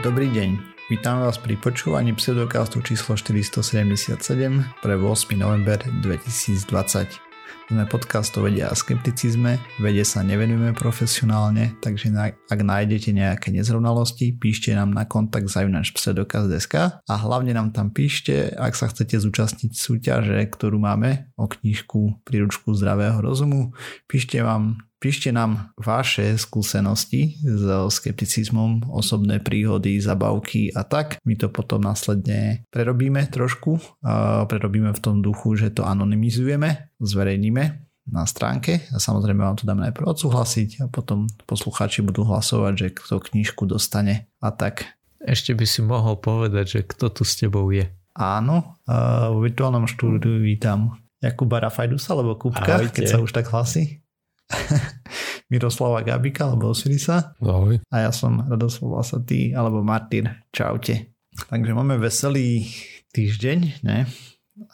Dobrý deň, vítam vás pri počúvaní pseudokastu číslo 477 pre 8. november 2020. Sme podcast o vede a skepticizme, vede sa nevenujeme profesionálne, takže ak nájdete nejaké nezrovnalosti, píšte nám na kontakt zajunač pseudokaz.sk a hlavne nám tam píšte, ak sa chcete zúčastniť súťaže, ktorú máme o knižku Príručku zdravého rozumu. Píšte vám Píšte nám vaše skúsenosti s skepticizmom, osobné príhody, zabavky a tak. My to potom následne prerobíme trošku. Prerobíme v tom duchu, že to anonymizujeme, zverejníme na stránke a samozrejme vám to dáme najprv odsúhlasiť a potom poslucháči budú hlasovať, že kto knižku dostane a tak. Ešte by si mohol povedať, že kto tu s tebou je. Áno, vo virtuálnom štúdiu vítam Jakuba Rafajdusa, alebo Kupka, Ahojte. keď sa už tak hlasí. Miroslava Gabika alebo Osirisa. Ahoj. A ja som Radoslav Vlasatý alebo Martin. Čaute. Takže máme veselý týždeň, ne?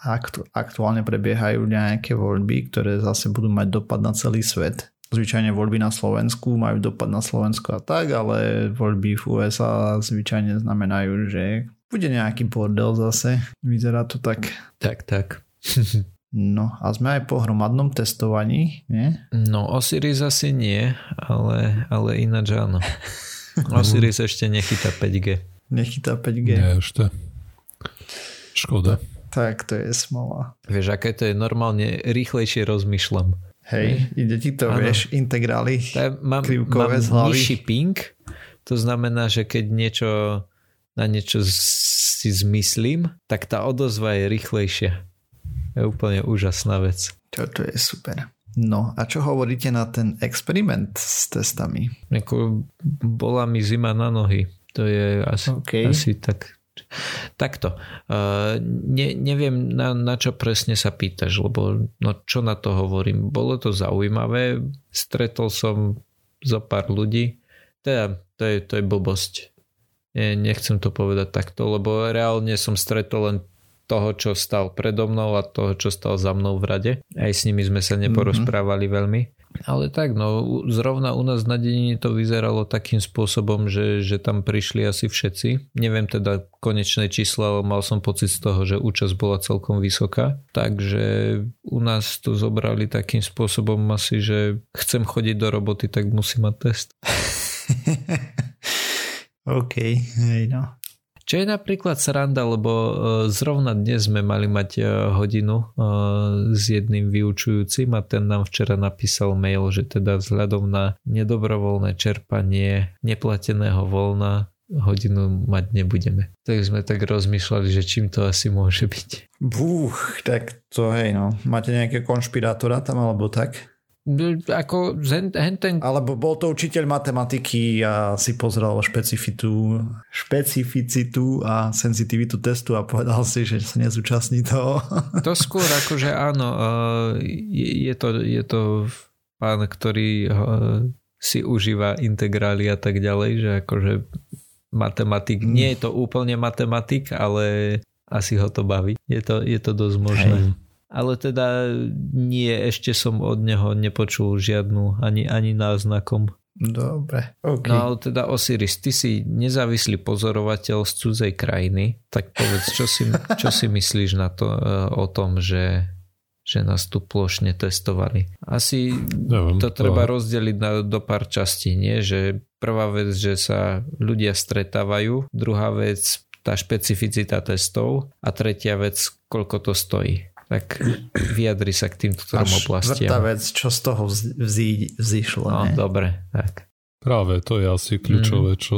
Aktu- aktuálne prebiehajú nejaké voľby, ktoré zase budú mať dopad na celý svet. Zvyčajne voľby na Slovensku majú dopad na Slovensko a tak, ale voľby v USA zvyčajne znamenajú, že bude nejaký bordel zase. Vyzerá to tak. Tak, tak. No a sme aj po hromadnom testovaní, nie? No Osiris asi nie, ale, ale ináč áno. Osiris ešte nechytá 5G. Nechytá 5G. Nie, ešte. Škoda. Tak to je smola. Vieš, aké to je normálne rýchlejšie rozmýšľam. Hej, ide ti to, ano. vieš, integrály mám, krivkové mám z hlavy. nižší ping, to znamená, že keď niečo na niečo si zmyslím, tak tá odozva je rýchlejšia je úplne úžasná vec. to je super. No a čo hovoríte na ten experiment s testami? Ako bola mi zima na nohy. To je asi, okay. asi tak. Takto. Uh, ne, neviem na, na čo presne sa pýtaš, lebo no čo na to hovorím. Bolo to zaujímavé. Stretol som zo pár ľudí. Teda to je, to je blbosť. Ne, nechcem to povedať takto, lebo reálne som stretol len toho, čo stal predo mnou a toho, čo stal za mnou v rade. Aj s nimi sme sa neporozprávali mm-hmm. veľmi. Ale tak, no zrovna u nás na dedine to vyzeralo takým spôsobom, že, že tam prišli asi všetci. Neviem teda konečné čísla, ale mal som pocit z toho, že účasť bola celkom vysoká. Takže u nás to zobrali takým spôsobom asi, že chcem chodiť do roboty, tak musím mať test. OK, hej no. Čo je napríklad sranda, lebo e, zrovna dnes sme mali mať e, hodinu e, s jedným vyučujúcim a ten nám včera napísal mail, že teda vzhľadom na nedobrovoľné čerpanie neplateného voľna hodinu mať nebudeme. Tak sme tak rozmýšľali, že čím to asi môže byť. Búch, tak to hej no. Máte nejaké konšpirátora tam alebo tak? Ako hen, ten... Alebo bol to učiteľ matematiky a si pozrel špecifitu, špecificitu a senzitivitu testu a povedal si, že sa nezúčastní toho. To skôr akože áno, je to, je to pán, ktorý si užíva integrály a tak ďalej, že akože matematik, mm. nie je to úplne matematik, ale asi ho to baví. Je to, je to dosť možné. Hej ale teda nie, ešte som od neho nepočul žiadnu ani, ani náznakom. Dobre, okay. No ale teda Osiris, ty si nezávislý pozorovateľ z cudzej krajiny, tak povedz, čo si, čo si myslíš na to, e, o tom, že, že nás tu plošne testovali. Asi Neviem, to treba to... rozdeliť na, do pár častí, nie? Že prvá vec, že sa ľudia stretávajú, druhá vec tá špecificita testov a tretia vec, koľko to stojí tak vyjadri sa k týmto trom oblastiam. Štvrtá vec, čo z toho vzí, vzýšlo. No, ne? dobre, tak. Práve, to je asi kľúčové, mm. čo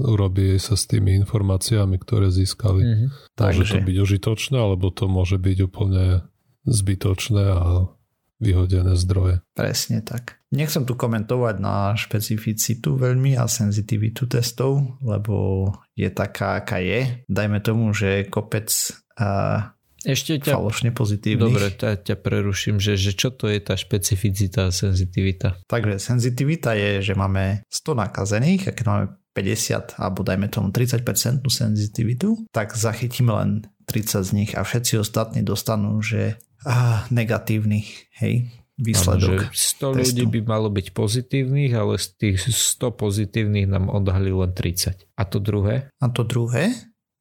urobí sa s tými informáciami, ktoré získali. Mm-hmm. Môže Takže. to byť užitočné, alebo to môže byť úplne zbytočné a vyhodené zdroje. Presne tak. Nechcem tu komentovať na špecificitu veľmi a senzitivitu testov, lebo je taká, aká je. Dajme tomu, že kopec uh, ešte ťa... Falošne pozitívnych. Dobre, ťa, ťa preruším, že, že čo to je tá špecificita a senzitivita? Takže senzitivita je, že máme 100 nakazených a keď máme 50 alebo dajme tomu 30% senzitivitu, tak zachytíme len 30 z nich a všetci ostatní dostanú, že ah, negatívny, hej. výsledok. Ano, 100 testu. ľudí by malo byť pozitívnych, ale z tých 100 pozitívnych nám odhalili len 30. A to druhé? A to druhé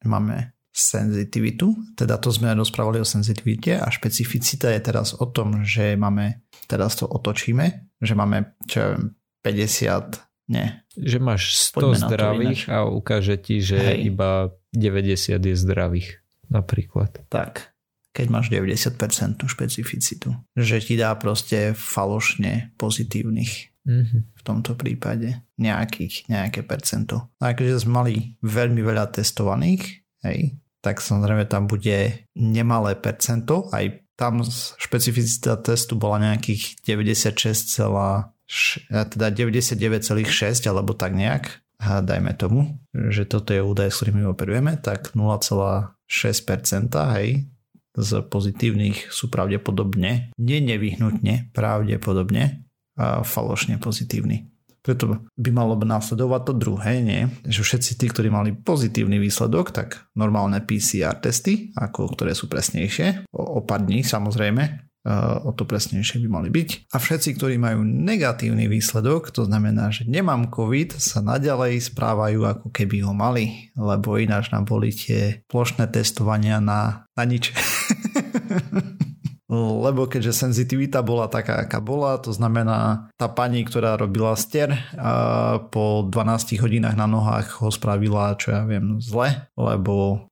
máme senzitivitu, teda to sme rozprávali o senzitivite a špecificita je teraz o tom, že máme, teraz to otočíme, že máme čo 50, nie. Že máš 100 zdravých a ukáže ti, že Hej. iba 90 je zdravých napríklad. Tak, keď máš 90% špecificitu. Že ti dá proste falošne pozitívnych mm-hmm. v tomto prípade nejakých, nejaké percento. A keďže sme mali veľmi veľa testovaných, hej, tak samozrejme tam bude nemalé percento, aj tam špecificita testu bola nejakých 96, teda 99,6 alebo tak nejak, a dajme tomu, že toto je údaj, s ktorými operujeme, tak 0,6% hej, z pozitívnych sú pravdepodobne, nie nevyhnutne, pravdepodobne a falošne pozitívni. Preto by malo následovať to druhé, nie? Že všetci tí, ktorí mali pozitívny výsledok, tak normálne PCR testy, ako ktoré sú presnejšie, o, o pár dní samozrejme, o to presnejšie by mali byť. A všetci, ktorí majú negatívny výsledok, to znamená, že nemám COVID, sa naďalej správajú ako keby ho mali, lebo ináč nám boli tie plošné testovania na, na nič. lebo keďže senzitivita bola taká, aká bola, to znamená tá pani, ktorá robila stier a po 12 hodinách na nohách ho spravila, čo ja viem, zle, lebo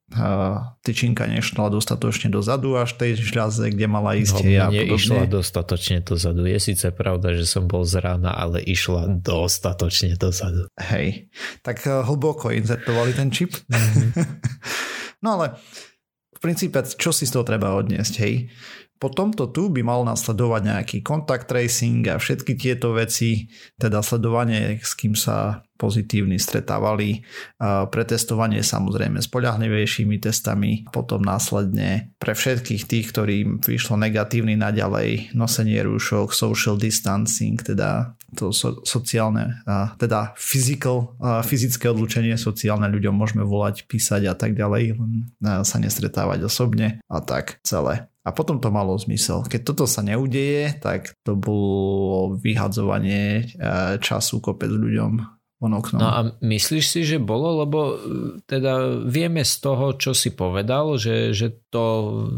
tyčinka nešla dostatočne dozadu až tej žľaze, kde mala ísť no, ja išla dostatočne dozadu. Je síce pravda, že som bol z rána, ale išla dostatočne dozadu. Hej, tak eh, hlboko inzertovali ten čip. Mm-hmm. no ale v princípe, čo si z toho treba odniesť, hej? Po tomto tu by mal nasledovať nejaký contact tracing a všetky tieto veci, teda sledovanie, s kým sa pozitívni stretávali, pretestovanie samozrejme s poľahlivejšími testami, potom následne pre všetkých tých, ktorým vyšlo negatívny naďalej, nosenie rúšok, social distancing, teda to so, sociálne, teda physical, fyzické odlučenie sociálne ľuďom môžeme volať, písať a tak ďalej, sa nestretávať osobne a tak celé. A potom to malo zmysel. Keď toto sa neudeje, tak to bolo vyhadzovanie času kopec ľuďom von oknom. No a myslíš si, že bolo? Lebo e, teda vieme z toho, čo si povedal, že, že to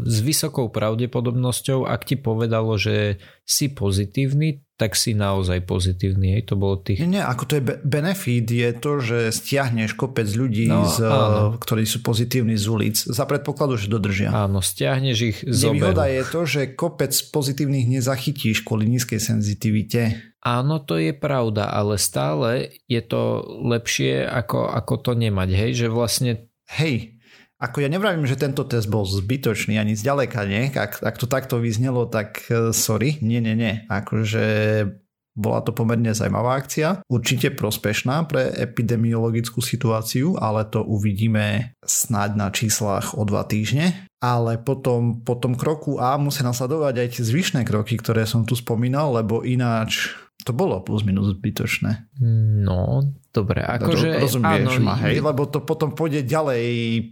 s vysokou pravdepodobnosťou, ak ti povedalo, že si pozitívny, tak si naozaj pozitívny. Hej, to bolo tých... Nie, nie, ako to je benefit, je to, že stiahneš kopec ľudí, no, z, ktorí sú pozitívni z ulic, za predpokladu, že dodržia. Áno, stiahneš ich z Nevýhoda je to, že kopec pozitívnych nezachytíš kvôli nízkej senzitivite. Áno, to je pravda, ale stále je to lepšie ako, ako to nemať, hej, že vlastne... Hej, ako ja nevravím, že tento test bol zbytočný ani zďaleka, nie? Ak, ak to takto vyznelo, tak uh, sorry, nie, nie, nie. Akože bola to pomerne zaujímavá akcia, určite prospešná pre epidemiologickú situáciu, ale to uvidíme snáď na číslach o dva týždne. Ale potom po tom kroku A musia nasledovať aj tie zvyšné kroky, ktoré som tu spomínal, lebo ináč to bolo plus minus zbytočné. No, dobre. Akože, rozumieš áno, ma, hej? Lebo to potom pôjde ďalej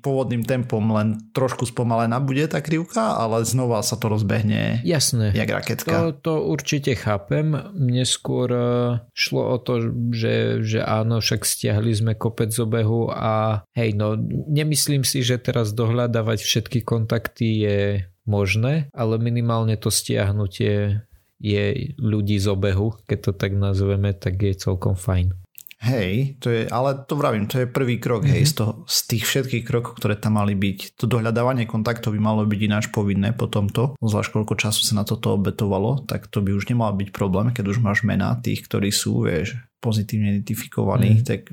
pôvodným tempom, len trošku spomalená bude tá krivka, ale znova sa to rozbehne Jasné. jak raketka. To, to určite chápem. Mne skôr e, šlo o to, že, že áno, však stiahli sme kopec z obehu a hej, no nemyslím si, že teraz dohľadávať všetky kontakty je možné, ale minimálne to stiahnutie je ľudí z obehu, keď to tak nazveme, tak je celkom fajn. Hej, to je, ale to vravím, to je prvý krok, mm-hmm. hej, z, toho, z tých všetkých krokov, ktoré tam mali byť. To dohľadávanie kontaktov by malo byť ináč povinné po tomto, zvlášť koľko času sa na toto obetovalo, tak to by už nemal byť problém, keď už máš mená tých, ktorí sú, vieš, pozitívne identifikovaní, mm. tak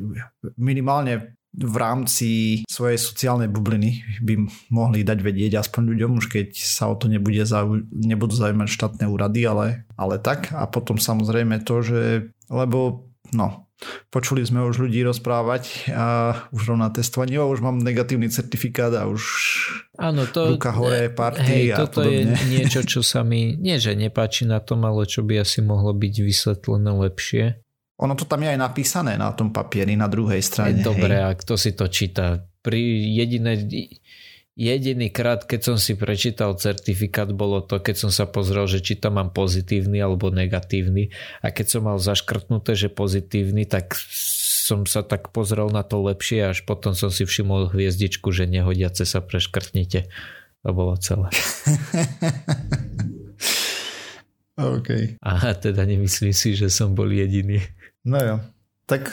minimálne v rámci svojej sociálnej bubliny by mohli dať vedieť aspoň ľuďom, už keď sa o to nebude zau, nebudú zaujímať štátne úrady, ale, ale tak. A potom samozrejme to, že lebo no, počuli sme už ľudí rozprávať a už rovná testovanie, už mám negatívny certifikát a už Áno, to, ruka hore, party hej, a toto podobne. je niečo, čo sa mi, nie že nepáči na tom, ale čo by asi mohlo byť vysvetlené lepšie. Ono to tam je aj napísané na tom papieri na druhej strane. Dobre, hej. a kto si to číta? Pri jediné, Jediný krát, keď som si prečítal certifikát, bolo to, keď som sa pozrel, že či tam mám pozitívny alebo negatívny. A keď som mal zaškrtnuté, že pozitívny, tak som sa tak pozrel na to lepšie, až potom som si všimol hviezdičku, že nehodiace sa preškrtnite. To bolo celé. OK. A teda nemyslím si, že som bol jediný. No jo. Tak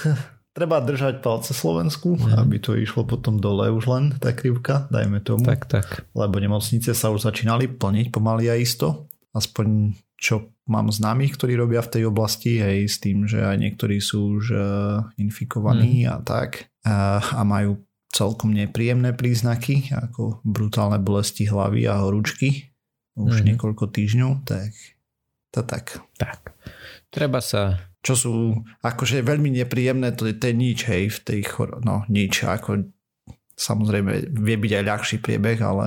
treba držať palce Slovensku, mm. aby to išlo potom dole už len tá krivka, dajme tomu. Tak, tak. Lebo nemocnice sa už začínali plniť pomaly a isto. Aspoň čo mám známych, ktorí robia v tej oblasti, hej, s tým, že aj niektorí sú už uh, infikovaní mm. a tak uh, a majú celkom nepríjemné príznaky, ako brutálne bolesti hlavy a horúčky už mm. niekoľko týždňov, tak to tak. Tak. Treba sa čo sú akože veľmi nepríjemné, to je, to je nič, hej, v tej chor- no nič, ako samozrejme vie byť aj ľahší priebeh, ale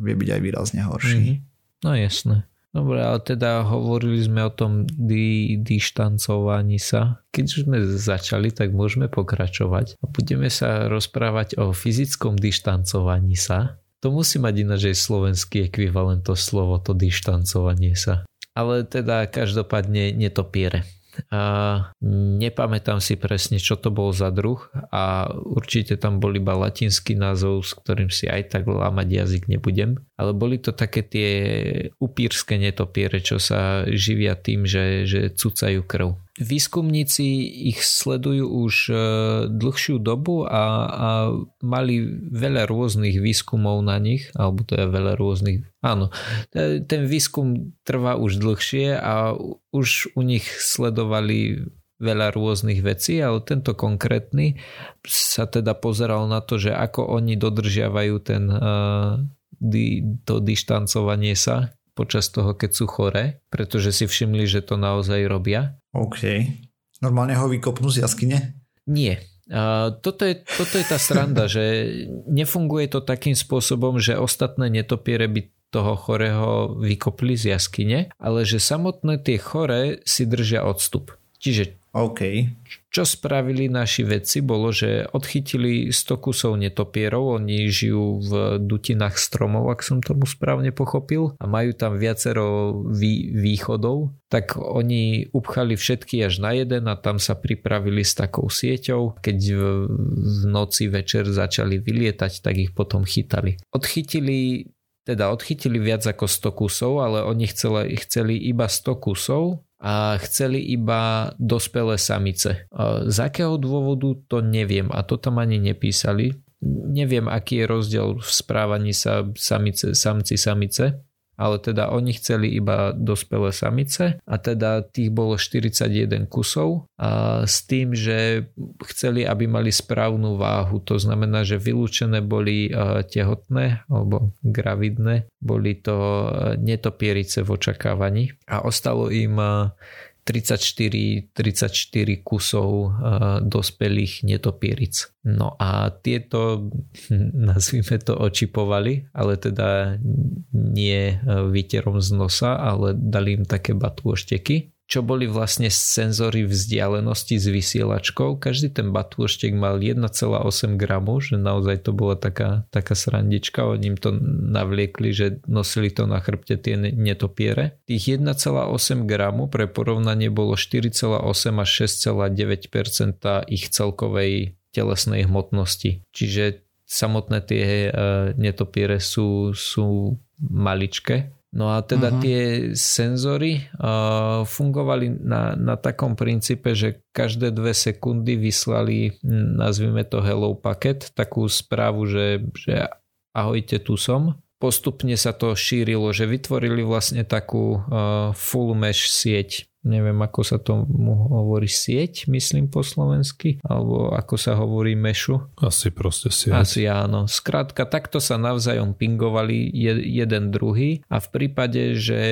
vie byť aj výrazne horší. Mm-hmm. No jasné. Dobre, ale teda hovorili sme o tom di- dištancovaní sa. Keď už sme začali, tak môžeme pokračovať a budeme sa rozprávať o fyzickom dištancovaní sa. To musí mať ináč aj slovenský ekvivalent to slovo, to dištancovanie sa. Ale teda každopádne netopiere. A nepamätám si presne, čo to bol za druh a určite tam bol iba latinský názov, s ktorým si aj tak lámať jazyk nebudem. Ale boli to také tie upírske netopiere, čo sa živia tým, že, že cucajú krv. Výskumníci ich sledujú už e, dlhšiu dobu a, a mali veľa rôznych výskumov na nich, alebo je veľa rôznych, áno, ten výskum trvá už dlhšie a už u nich sledovali veľa rôznych vecí, ale tento konkrétny sa teda pozeral na to, že ako oni dodržiavajú ten, uh, to dištancovanie sa počas toho, keď sú chore, pretože si všimli, že to naozaj robia. OK. Normálne ho vykopnú z jaskyne? Nie. Uh, toto, je, toto je tá sranda, že nefunguje to takým spôsobom, že ostatné netopiere by toho chorého vykopli z jaskyne, ale že samotné tie chore si držia odstup. Čiže OK. Čo spravili naši vedci bolo, že odchytili 100 kusov netopierov, oni žijú v dutinách stromov, ak som tomu správne pochopil, a majú tam viacero vý, východov, tak oni upchali všetky až na jeden a tam sa pripravili s takou sieťou. Keď v, noci večer začali vylietať, tak ich potom chytali. Odchytili teda odchytili viac ako 100 kusov, ale oni chceli, chceli iba 100 kusov a chceli iba dospelé samice. Z akého dôvodu to neviem a to tam ani nepísali. Neviem, aký je rozdiel v správaní sa samice, samci, samice ale teda oni chceli iba dospelé samice a teda tých bolo 41 kusov a s tým, že chceli, aby mali správnu váhu, to znamená, že vylúčené boli eh, tehotné alebo gravidné, boli to eh, netopierice v očakávaní. A ostalo im eh, 34, 34 kusov uh, dospelých netopieric. No a tieto, nazvime to, očipovali, ale teda nie výterom z nosa, ale dali im také batôšteky čo boli vlastne senzory vzdialenosti s vysielačkou. Každý ten batúštek mal 1,8 gramu, že naozaj to bola taká, taká srandička. Oni im to navliekli, že nosili to na chrbte tie netopiere. Tých 1,8 gramu pre porovnanie bolo 4,8 až 6,9% ich celkovej telesnej hmotnosti. Čiže samotné tie e, netopiere sú, sú maličké No a teda uh-huh. tie senzory uh, fungovali na, na takom princípe, že každé dve sekundy vyslali, nazvime to hello paket, takú správu, že, že ahojte, tu som. Postupne sa to šírilo, že vytvorili vlastne takú uh, full mesh sieť neviem ako sa tomu hovorí sieť, myslím po slovensky, alebo ako sa hovorí mešu. Asi proste sieť. Asi áno. Skrátka, takto sa navzájom pingovali jeden druhý a v prípade, že,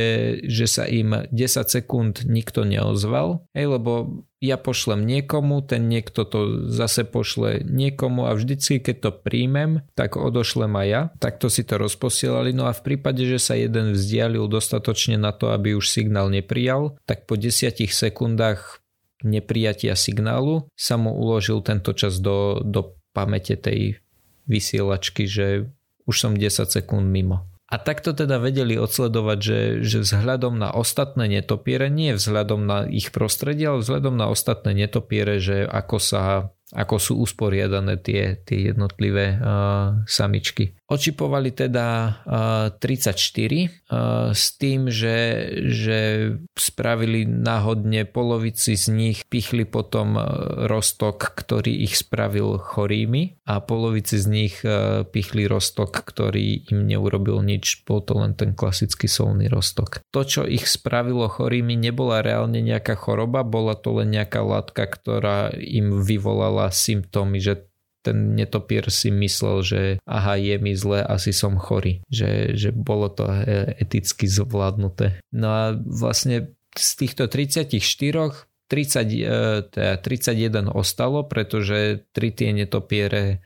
že sa im 10 sekúnd nikto neozval, hej, lebo ja pošlem niekomu, ten niekto to zase pošle niekomu a vždycky, keď to príjmem, tak odošlem aj ja. Takto si to rozposielali. No a v prípade, že sa jeden vzdialil dostatočne na to, aby už signál neprijal, tak po 10 sekundách neprijatia signálu sa mu uložil tento čas do, do pamäte tej vysielačky, že už som 10 sekúnd mimo. A takto teda vedeli odsledovať, že, že vzhľadom na ostatné netopiere, nie vzhľadom na ich prostredie, ale vzhľadom na ostatné netopiere, že ako sa ako sú usporiadané tie, tie jednotlivé uh, samičky. Očipovali teda uh, 34 uh, s tým, že, že spravili náhodne polovici z nich, pichli potom rostok, ktorý ich spravil chorými a polovici z nich pichli rostok, ktorý im neurobil nič, bol to len ten klasický solný rostok. To, čo ich spravilo chorými, nebola reálne nejaká choroba, bola to len nejaká látka, ktorá im vyvolala symptómy, že ten netopier si myslel, že aha, je mi zle, asi som chorý. Že, že bolo to e, eticky zvládnuté. No a vlastne z týchto 34 30, teda 31 ostalo, pretože tri tie netopiere e,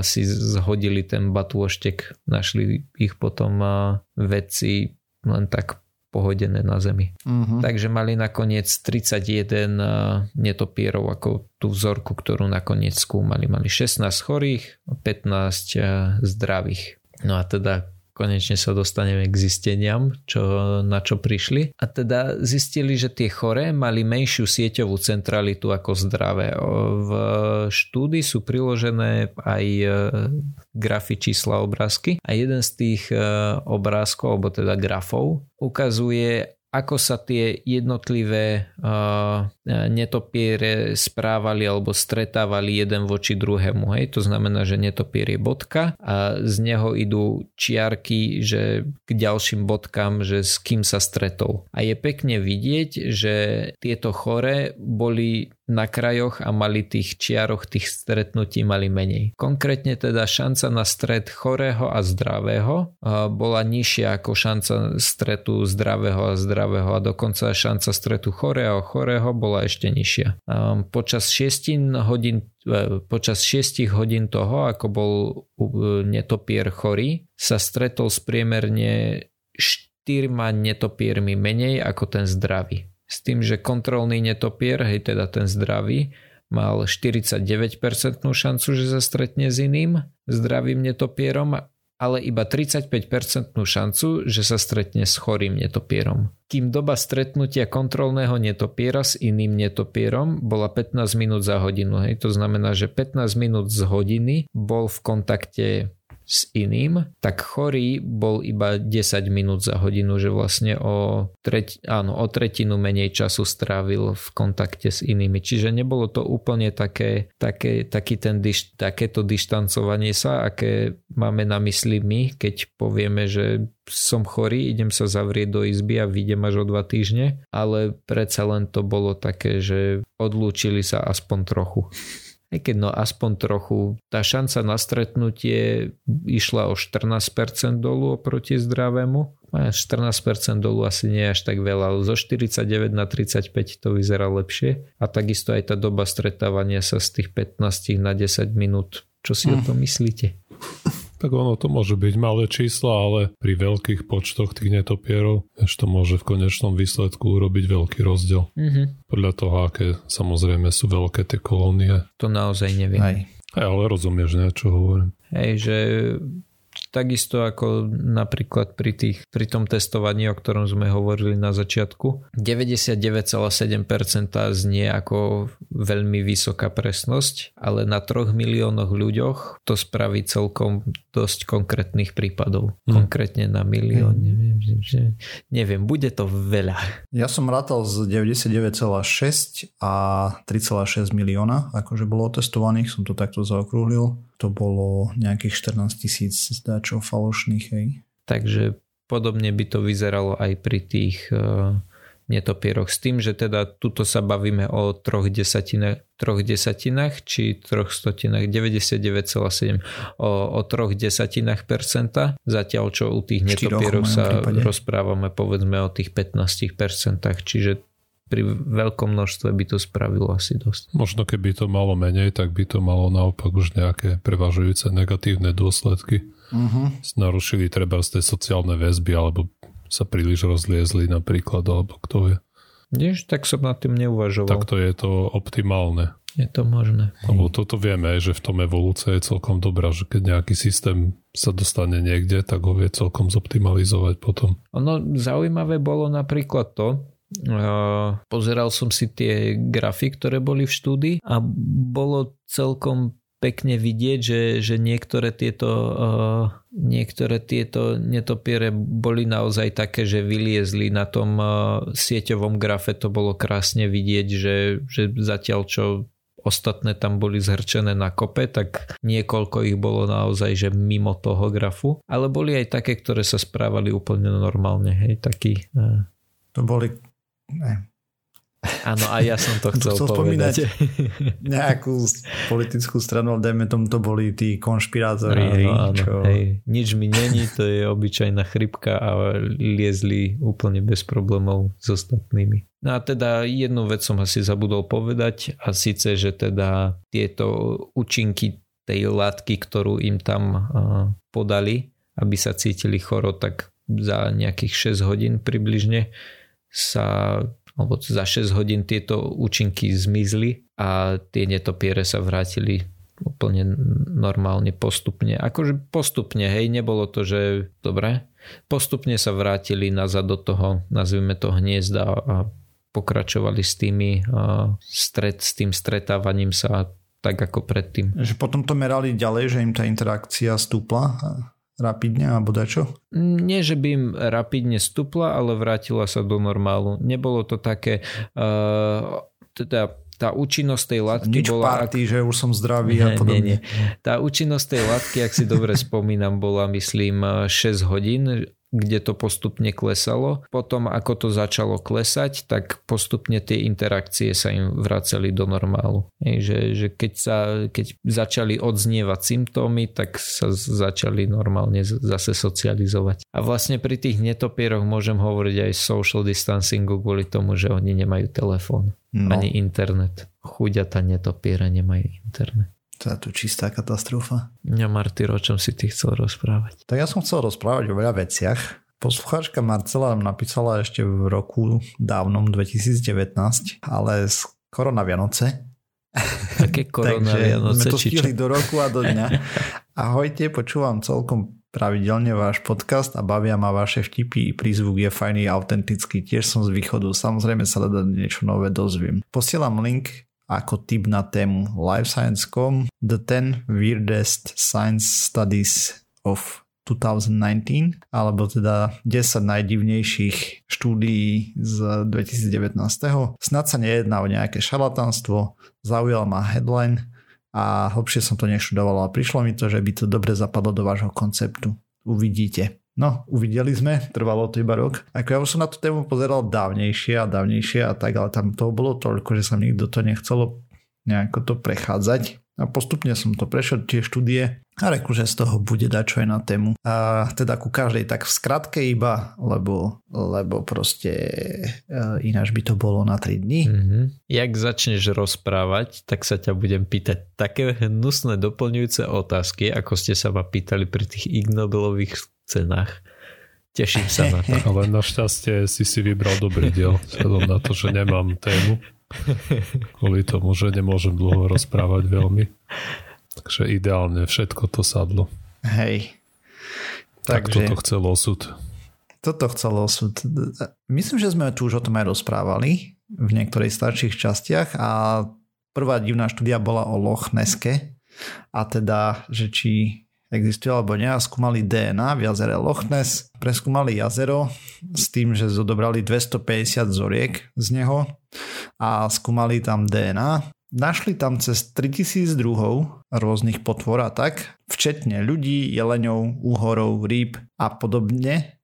si zhodili ten batôštek, našli ich potom e, vedci len tak pohodené na zemi. Uh-huh. Takže mali nakoniec 31 eh, netopierov ako tú vzorku, ktorú nakoniec skúmali. Mali 16 chorých, 15 eh, zdravých. No a teda konečne sa dostaneme k zisteniam, čo, na čo prišli. A teda zistili, že tie choré mali menšiu sieťovú centralitu ako zdravé. V štúdii sú priložené aj e, grafy čísla obrázky a jeden z tých e, obrázkov, alebo teda grafov, ukazuje ako sa tie jednotlivé uh, netopiere správali alebo stretávali jeden voči druhému. Hej? To znamená, že netopier je bodka a z neho idú čiarky že k ďalším bodkám, že s kým sa stretol. A je pekne vidieť, že tieto chore boli na krajoch a mali tých čiaroch, tých stretnutí mali menej. Konkrétne teda šanca na stret chorého a zdravého bola nižšia ako šanca stretu zdravého a zdravého a dokonca šanca stretu chorého a chorého bola ešte nižšia. Počas 6 hodín e, počas 6 hodín toho, ako bol netopier chorý, sa stretol s priemerne 4 netopiermi menej ako ten zdravý. S tým, že kontrolný netopier, hej teda ten zdravý, mal 49% šancu, že sa stretne s iným zdravým netopierom, ale iba 35% šancu, že sa stretne s chorým netopierom. Kým doba stretnutia kontrolného netopiera s iným netopierom bola 15 minút za hodinu. Hej. To znamená, že 15 minút z hodiny bol v kontakte s iným, tak chorý bol iba 10 minút za hodinu, že vlastne o, treť, áno, o tretinu menej času strávil v kontakte s inými. Čiže nebolo to úplne také, také, taký ten, takéto dištancovanie sa, aké máme na mysli my, keď povieme, že som chorý, idem sa zavrieť do izby a vyjdem až o dva týždne, ale predsa len to bolo také, že odlúčili sa aspoň trochu aj keď no aspoň trochu, tá šanca na stretnutie išla o 14% dolu oproti zdravému. A 14% dolu asi nie je až tak veľa, ale zo 49 na 35 to vyzerá lepšie. A takisto aj tá doba stretávania sa z tých 15 na 10 minút. Čo si mm. o tom myslíte? Tak ono to môže byť malé čísla, ale pri veľkých počtoch tých netopierov ešte to môže v konečnom výsledku urobiť veľký rozdiel. Mm-hmm. Podľa toho, aké samozrejme sú veľké tie kolónie. To naozaj neviem. Aj. Aj, ale rozumieš, ne, čo hovorím. Hej, že Takisto ako napríklad pri, tých, pri tom testovaní, o ktorom sme hovorili na začiatku. 99,7% znie ako veľmi vysoká presnosť, ale na 3 miliónoch ľuďoch to spraví celkom dosť konkrétnych prípadov. Hmm. Konkrétne na milión. Hmm. Neviem, že, neviem, bude to veľa. Ja som rátal z 99,6 a 3,6 milióna, akože bolo testovaných, som to takto zaokrúhlil to bolo nejakých 14 tisíc zdáčov falošných. Hej. Takže podobne by to vyzeralo aj pri tých uh, netopieroch. S tým, že teda tuto sa bavíme o troch desatinách, troch desatinách či troch stotinách, 99,7 o, o troch desatinách percenta, zatiaľ čo u tých netopierov sa prípade. rozprávame povedzme o tých 15 percentách, čiže pri veľkom množstve by to spravilo asi dosť. Možno keby to malo menej, tak by to malo naopak už nejaké prevažujúce negatívne dôsledky. Uh-huh. Narušili treba z tej sociálne väzby, alebo sa príliš rozliezli napríklad, alebo kto vie. Než tak som nad tým neuvažoval. Tak to je to optimálne. Je to možné. Lebo toto vieme, že v tom evolúcia je celkom dobrá, že keď nejaký systém sa dostane niekde, tak ho vie celkom zoptimalizovať potom. Ono zaujímavé bolo napríklad to, pozeral som si tie grafy, ktoré boli v štúdii a bolo celkom pekne vidieť, že, že niektoré tieto uh, niektoré tieto netopiere boli naozaj také, že vyliezli na tom uh, sieťovom grafe, to bolo krásne vidieť, že, že zatiaľ čo ostatné tam boli zhrčené na kope, tak niekoľko ich bolo naozaj, že mimo toho grafu, ale boli aj také, ktoré sa správali úplne normálne, hej, taký... Uh... To boli, ne, Áno, a ja som to chcel, chcel povedať. nejakú politickú stranu, ale dajme tomu, to boli tí konšpirátori. Áno, áno, čo... hej, nič mi není, to je obyčajná chrypka a liezli úplne bez problémov s ostatnými. No a teda jednu vec som asi zabudol povedať a síce, že teda tieto účinky tej látky, ktorú im tam podali, aby sa cítili choro, tak za nejakých 6 hodín približne sa alebo za 6 hodín tieto účinky zmizli a tie netopiere sa vrátili úplne normálne postupne. Akože postupne, hej, nebolo to, že dobre, postupne sa vrátili nazad do toho, nazvime to hniezda a pokračovali s tými stret, s tým stretávaním sa tak ako predtým. Že potom to merali ďalej, že im tá interakcia stúpla? Rapidne alebo dačo? Nie, že by im rapidne stupla, ale vrátila sa do normálu. Nebolo to také, uh, teda tá účinnosť tej látky Nič bola... party, ak... že už som zdravý nie, a podobne. Nie, nie. Tá účinnosť tej látky, ak si dobre spomínam, bola myslím 6 hodín, kde to postupne klesalo. Potom ako to začalo klesať, tak postupne tie interakcie sa im vraceli do normálu. Ej, že, že keď, sa, keď začali odznievať symptómy, tak sa začali normálne zase socializovať. A vlastne pri tých netopieroch môžem hovoriť aj social distancingu kvôli tomu, že oni nemajú telefón no. ani internet. Chuďata netopiera nemajú internet. To je tu čistá katastrofa. Ja Martyr, o čom si ty chcel rozprávať? Tak ja som chcel rozprávať o veľa veciach. Poslucháčka Marcela nám napísala ešte v roku dávnom 2019, ale skoro na Vianoce. Také korona Vianoce? sme to stihli do roku a do dňa. Ahojte, počúvam celkom pravidelne váš podcast a bavia ma vaše vtipy, prízvuk je fajný autentický, tiež som z východu, samozrejme sa dá niečo nové dozviem. Posielam link ako tip na tému LifeScience.com The 10 Weirdest Science Studies of 2019, alebo teda 10 najdivnejších štúdií z 2019. Snad sa nejedná o nejaké šalatanstvo, zaujal ma headline a hlbšie som to neštudoval a prišlo mi to, že by to dobre zapadlo do vášho konceptu. Uvidíte. No, uvideli sme, trvalo to iba rok. Ako ja už som na tú tému pozeral dávnejšie a dávnejšie a tak, ale tam toho bolo toľko, že sa nikto to nechcelo nejako to prechádzať. A postupne som to prešiel tie štúdie a reku, že z toho bude dať čo aj na tému. A teda ku každej tak v skratke iba, lebo, lebo proste e, ináč by to bolo na 3 dní. Mm-hmm. Jak začneš rozprávať, tak sa ťa budem pýtať také hnusné doplňujúce otázky, ako ste sa ma pýtali pri tých ignobelových cenách. Teším sa na to. Ale našťastie si si vybral dobrý diel, vzhľadom na to, že nemám tému. Kvôli tomu, že nemôžem dlho rozprávať veľmi. Takže ideálne všetko to sadlo. Hej. Tak Takže, toto chcel osud. Toto chcel osud. Myslím, že sme tu už o tom aj rozprávali v niektorej starších častiach a prvá divná štúdia bola o Loch Neske a teda, že či existuje alebo nie a skúmali DNA v jazere Loch Ness. Preskúmali jazero s tým, že zodobrali 250 zoriek z neho a skúmali tam DNA. Našli tam cez 3000 druhov rôznych potvor a tak, včetne ľudí, jeleňov, úhorov, rýb a podobne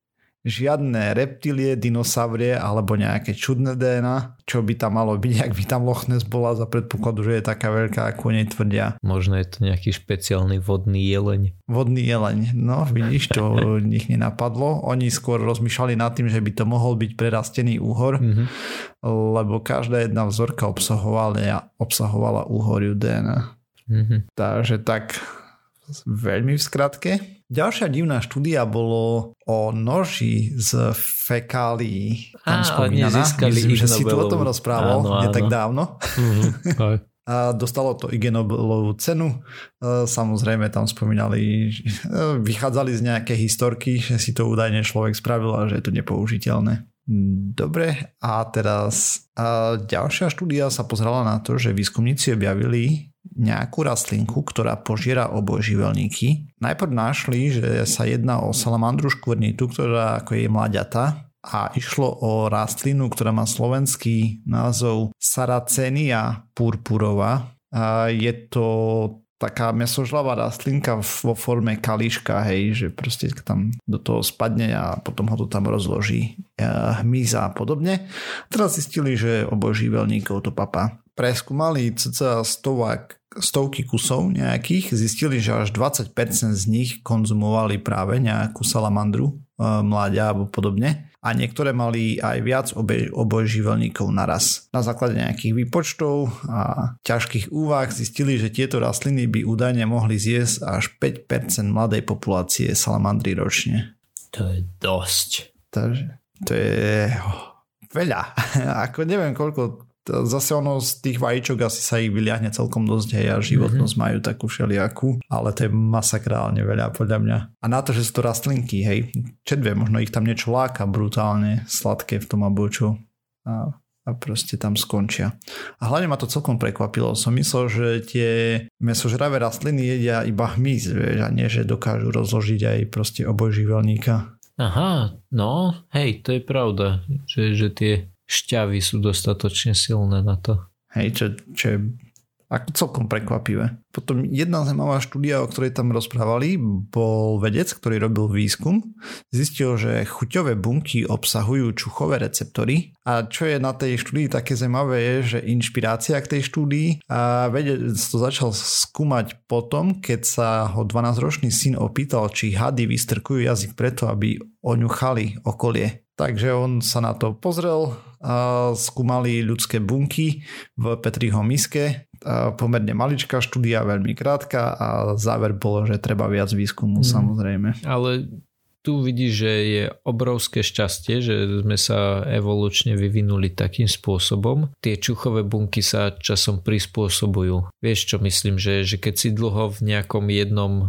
žiadne reptilie, dinosaurie alebo nejaké čudné DNA, čo by tam malo byť, ak by tam Loch Ness bola za predpokladu, že je taká veľká, ako nej tvrdia. Možno je to nejaký špeciálny vodný jeleň. Vodný jeleň, no vidíš, to nich nenapadlo. Oni skôr rozmýšľali nad tým, že by to mohol byť prerastený úhor, mm-hmm. lebo každá jedna vzorka obsahovala, obsahovala úhoriu DNA. Mm-hmm. Takže tak veľmi v skratke. Ďalšia divná štúdia bolo o noži z fekálií. Tam Á, spomínaná. Myslím, že si tu o tom rozprával áno, tak dávno. Mm-hmm. a dostalo to IG Nobelovú cenu. Samozrejme tam spomínali, vychádzali z nejaké historky, že si to údajne človek spravil a že je to nepoužiteľné. Dobre, a teraz a ďalšia štúdia sa pozrela na to, že výskumníci objavili nejakú rastlinku, ktorá požiera obojživelníky. Najprv našli, že sa jedná o salamandru škvrnitu, ktorá ako je mlaďata a išlo o rastlinu, ktorá má slovenský názov Saracenia purpurova. A je to taká mesožlavá rastlinka vo forme kališka, hej, že proste tam do toho spadne a potom ho to tam rozloží hmyza a podobne. Teraz zistili, že obojživelníkov to papa. Preskúmali cca stovák, stovky kusov nejakých, zistili, že až 20% z nich konzumovali práve nejakú salamandru, mláďa alebo podobne a niektoré mali aj viac obojživelníkov naraz. Na základe nejakých výpočtov a ťažkých úvah zistili, že tieto rastliny by údajne mohli zjesť až 5% mladej populácie salamandry ročne. To je dosť. Takže to je veľa. Ako neviem, koľko zase ono z tých vajíčok asi sa ich vyliahne celkom dosť hej a životnosť mm-hmm. majú takú všelijakú, ale to je masakrálne veľa podľa mňa. A na to, že sú to rastlinky, hej, čedve, možno ich tam niečo láka brutálne sladké v tom abuču a, a proste tam skončia. A hlavne ma to celkom prekvapilo. Som myslel, že tie mesožravé rastliny jedia iba hmyz, vieš, a nie, že dokážu rozložiť aj proste obojživelníka. Aha, no, hej, to je pravda, že, že tie šťavy sú dostatočne silné na to. Hej, čo, čo je ako celkom prekvapivé. Potom jedna zaujímavá štúdia, o ktorej tam rozprávali, bol vedec, ktorý robil výskum. Zistil, že chuťové bunky obsahujú čuchové receptory a čo je na tej štúdii také zaujímavé je, že inšpirácia k tej štúdii a vedec to začal skúmať potom, keď sa ho 12-ročný syn opýtal, či hady vystrkujú jazyk preto, aby oňuchali okolie. Takže on sa na to pozrel, a skúmali ľudské bunky v Petriho miske, a pomerne maličká štúdia, veľmi krátka a záver bolo, že treba viac výskumu mm. samozrejme. Ale tu vidíš, že je obrovské šťastie, že sme sa evolučne vyvinuli takým spôsobom. Tie čuchové bunky sa časom prispôsobujú. Vieš čo myslím, že, že keď si dlho v nejakom jednom uh,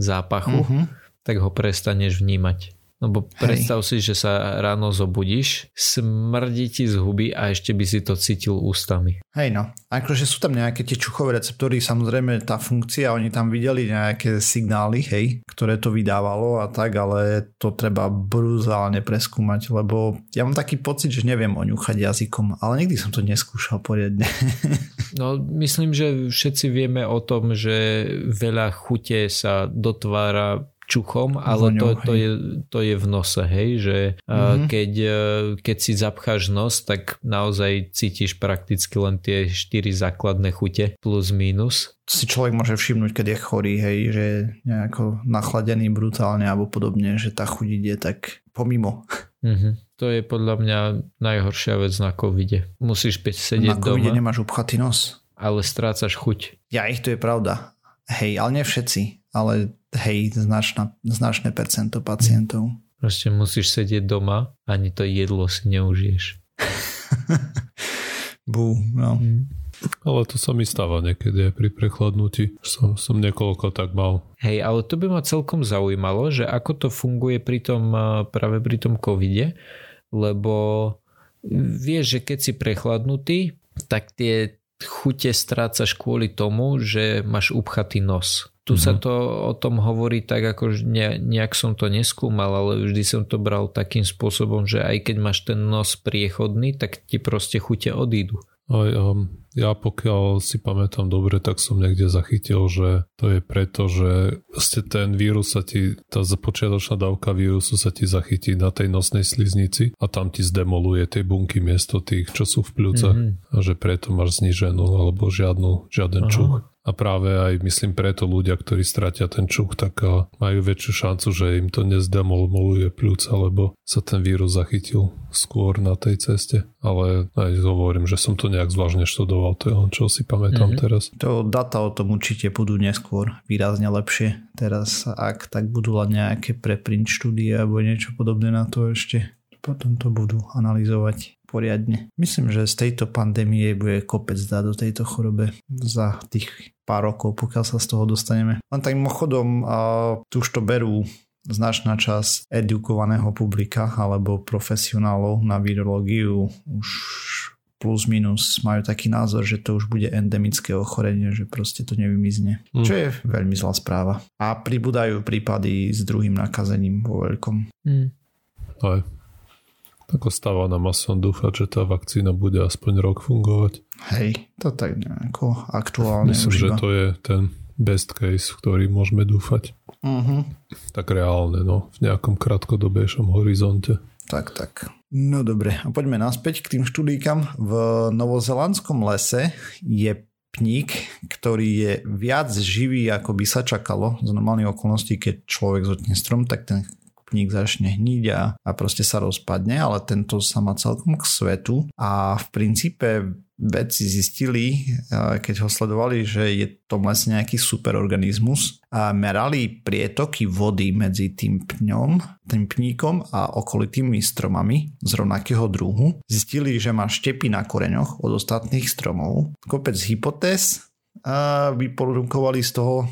zápachu, mm-hmm. tak ho prestaneš vnímať. Lebo predstav Hej. si, že sa ráno zobudíš, smrdí ti z huby a ešte by si to cítil ústami. Hej no, akože sú tam nejaké tie čuchové receptory, samozrejme tá funkcia, oni tam videli nejaké signály, hej, ktoré to vydávalo a tak, ale to treba brutálne preskúmať, lebo ja mám taký pocit, že neviem oňuchať jazykom, ale nikdy som to neskúšal poriadne. no myslím, že všetci vieme o tom, že veľa chute sa dotvára čuchom, ale Voňou, to, to, je, to je v nose, hej, že mm-hmm. keď, e, keď si zapcháš nos, tak naozaj cítiš prakticky len tie štyri základné chute plus minus. Si človek môže všimnúť, keď je chorý, hej, že je nejako nachladený brutálne alebo podobne, že tá chuť ide tak pomimo. Mm-hmm. To je podľa mňa najhoršia vec na covide. Musíš peť sedieť na doma. nemáš upchatý nos. Ale strácaš chuť. Ja ich to je pravda. Hej, ale nie všetci. Ale hej, značná, značné percento pacientov. Proste musíš sedieť doma, ani to jedlo si neužiješ. Bú, no. Mm. Ale to sa mi stáva niekedy aj pri prechladnutí. Som, som niekoľko tak mal. Hej, ale to by ma celkom zaujímalo, že ako to funguje pri tom, práve pri tom covide, lebo vieš, že keď si prechladnutý, tak tie chute strácaš kvôli tomu, že máš upchatý nos. Tu mm-hmm. sa mhm. to o tom hovorí tak, ako ne, nejak som to neskúmal, ale vždy som to bral takým spôsobom, že aj keď máš ten nos priechodný, tak ti proste chute odídu. Aj, um, ja pokiaľ si pamätám dobre, tak som niekde zachytil, že to je preto, že vlastne ten vírus sa ti, tá počiatočná dávka vírusu sa ti zachytí na tej nosnej sliznici a tam ti zdemoluje tie bunky miesto tých, čo sú v pľúcach mm-hmm. a že preto máš zniženú alebo žiadnu, žiaden Aha. čuch a práve aj myslím preto ľudia, ktorí stratia ten čuch, tak majú väčšiu šancu, že im to nezdemoluje pľúca, lebo sa ten vírus zachytil skôr na tej ceste. Ale aj hovorím, že som to nejak zvláštne študoval, to je len čo si pamätám mm-hmm. teraz. To data o tom určite budú neskôr výrazne lepšie. Teraz ak tak budú len nejaké preprint štúdie alebo niečo podobné na to ešte potom to budú analyzovať. Poriadne. Myslím, že z tejto pandémie bude kopec dať do tejto chorobe za tých pár rokov, pokiaľ sa z toho dostaneme. Len tak mimochodom, tu už to berú značná časť edukovaného publika alebo profesionálov na virológiu už plus minus majú taký názor, že to už bude endemické ochorenie, že proste to nevymizne. Mm. Čo je veľmi zlá správa. A pribúdajú prípady s druhým nakazením vo veľkom. Mm. Aj. Tak ostáva nám aspoň dúfať, že tá vakcína bude aspoň rok fungovať. Hej, to tak nejako aktuálne Myslím, že to je ten best case, v ktorý môžeme dúfať. Uh-huh. Tak reálne, no, v nejakom krátkodobejšom horizonte. Tak, tak. No dobre, a poďme naspäť k tým štúdíkam. V novozelandskom lese je pník, ktorý je viac živý, ako by sa čakalo. Z normálnych okolností, keď človek zotne strom, tak ten pník začne hniť a, a proste sa rozpadne, ale tento sa má celkom k svetu a v princípe vedci zistili, keď ho sledovali, že je to vlastne nejaký superorganizmus a merali prietoky vody medzi tým pňom, tým pníkom a okolitými stromami z rovnakého druhu. Zistili, že má štepy na koreňoch od ostatných stromov. Kopec hypotéz vyprodukovali z toho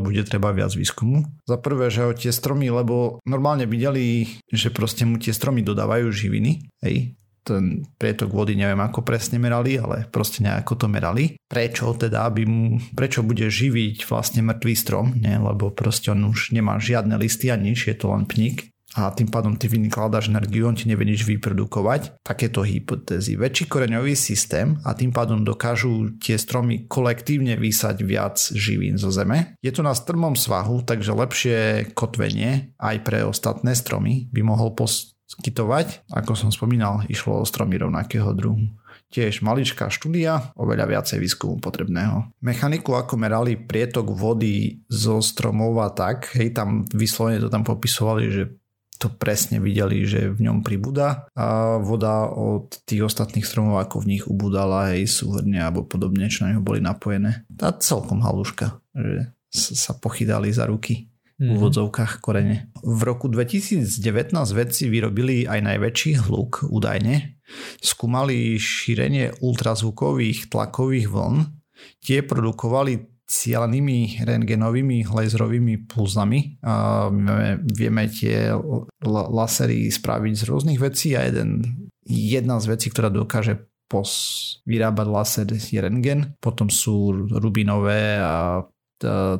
bude treba viac výskumu. Za prvé, že o tie stromy, lebo normálne videli, že proste mu tie stromy dodávajú živiny, hej, ten prietok vody neviem ako presne merali, ale proste nejako to merali. Prečo teda, aby mu, prečo bude živiť vlastne mŕtvý strom, nie? lebo proste on už nemá žiadne listy a nič, je to len pník a tým pádom ty vynakladáš energiu, on ti nevie nič vyprodukovať. Takéto hypotézy. Väčší koreňový systém a tým pádom dokážu tie stromy kolektívne vysať viac živín zo zeme. Je to na strmom svahu, takže lepšie kotvenie aj pre ostatné stromy by mohol pos- skytovať. Ako som spomínal, išlo o stromy rovnakého druhu. Tiež maličká štúdia, oveľa viacej výskumu potrebného. Mechaniku, ako merali prietok vody zo stromov a tak, hej, tam vyslovene to tam popisovali, že to presne videli, že v ňom pribúda a voda od tých ostatných stromov ako v nich ubudala, hej, súhrne alebo podobne, čo na neho boli napojené. Tá celkom haluška, že sa pochytali za ruky v mhm. úvodzovkách korene. V roku 2019 vedci vyrobili aj najväčší hluk údajne. Skúmali šírenie ultrazvukových tlakových vln. Tie produkovali cieľnými rengenovými laserovými pulzami. Vieme, vieme tie lasery spraviť z rôznych vecí a jeden, jedna z vecí, ktorá dokáže pos, vyrábať laser je rengen. Potom sú rubinové a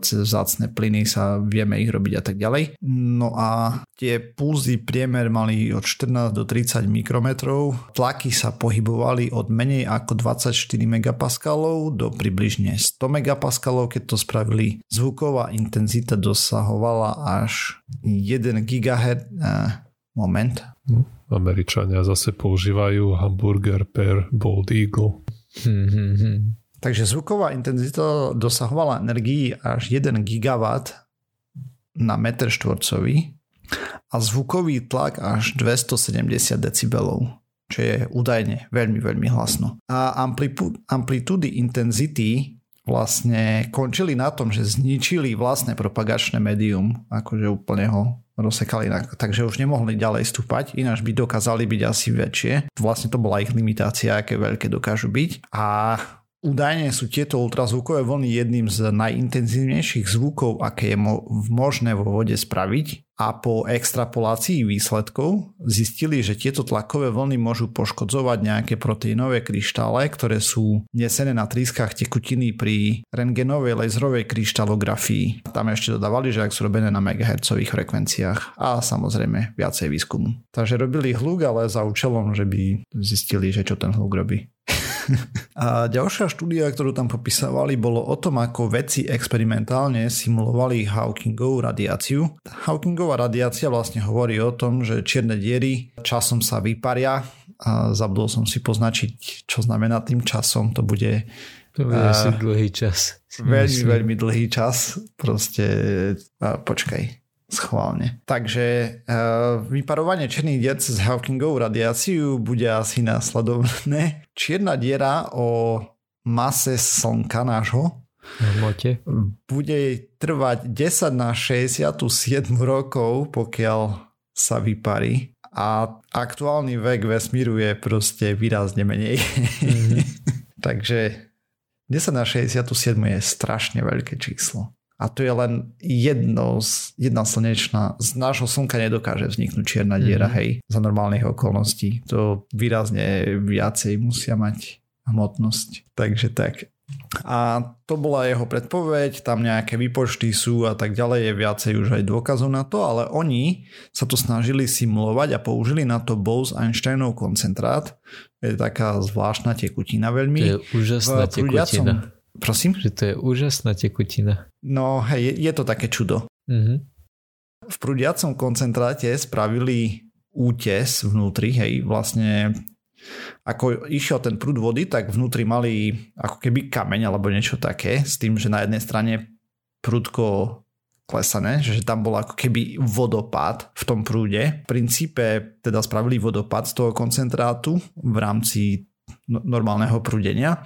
cez vzácne plyny sa vieme ich robiť a tak ďalej. No a tie pulzy priemer mali od 14 do 30 mikrometrov, tlaky sa pohybovali od menej ako 24 megapaskalov do približne 100 megapaskalov, keď to spravili. Zvuková intenzita dosahovala až 1 GHz. Eh, moment. Američania zase používajú hamburger per Bold Eagle. Hmm, hmm, hmm. Takže zvuková intenzita dosahovala energii až 1 GW na meter štvorcový a zvukový tlak až 270 decibelov, čo je údajne veľmi, veľmi hlasno. A amplitúdy intenzity vlastne končili na tom, že zničili vlastné propagačné médium, akože úplne ho rozsekali, takže už nemohli ďalej stúpať, ináč by dokázali byť asi väčšie. Vlastne to bola ich limitácia, aké veľké dokážu byť. A Údajne sú tieto ultrazvukové vlny jedným z najintenzívnejších zvukov, aké je mo- možné vo vode spraviť a po extrapolácii výsledkov zistili, že tieto tlakové vlny môžu poškodzovať nejaké proteínové kryštále, ktoré sú nesené na trískach tekutiny pri rengenovej laserovej kryštalografii. Tam ešte dodávali, že ak sú robené na megahertzových frekvenciách a samozrejme viacej výskumu. Takže robili hluk, ale za účelom, že by zistili, že čo ten hluk robí. A ďalšia štúdia, ktorú tam popisovali, bolo o tom, ako vedci experimentálne simulovali Hawkingovú radiáciu. Hawkingová radiácia vlastne hovorí o tom, že čierne diery časom sa vyparia a zabudol som si poznačiť, čo znamená tým časom. To bude to bude asi dlhý čas. Veľmi, veľmi dlhý čas. Proste, uh, počkaj, schválne. Takže uh, vyparovanie černých dier cez Hawkingovú radiáciu bude asi následovné. Čierna diera o mase slnka nášho Hmote. bude trvať 10 na 67 rokov, pokiaľ sa vyparí a aktuálny vek vesmíru je proste výrazne menej. Mm-hmm. Takže 10 na 67 je strašne veľké číslo. A to je len jedno z, jedna slnečná. Z nášho slnka nedokáže vzniknúť čierna diera, mm. hej, za normálnych okolností. To výrazne viacej musia mať hmotnosť. Takže tak. A to bola jeho predpoveď, tam nejaké výpočty sú a tak ďalej, je viacej už aj dôkazov na to, ale oni sa to snažili simulovať a použili na to Bose-Einsteinov koncentrát. Je taká zvláštna tekutina veľmi. To je úžasná tekutina. Prosím? Že to je úžasná tekutina. No hej, je, to také čudo. Mm-hmm. V prúdiacom koncentráte spravili útes vnútri, hej, vlastne ako išiel ten prúd vody, tak vnútri mali ako keby kameň alebo niečo také, s tým, že na jednej strane prúdko klesané, že tam bol ako keby vodopád v tom prúde. V princípe teda spravili vodopád z toho koncentrátu v rámci no, normálneho prúdenia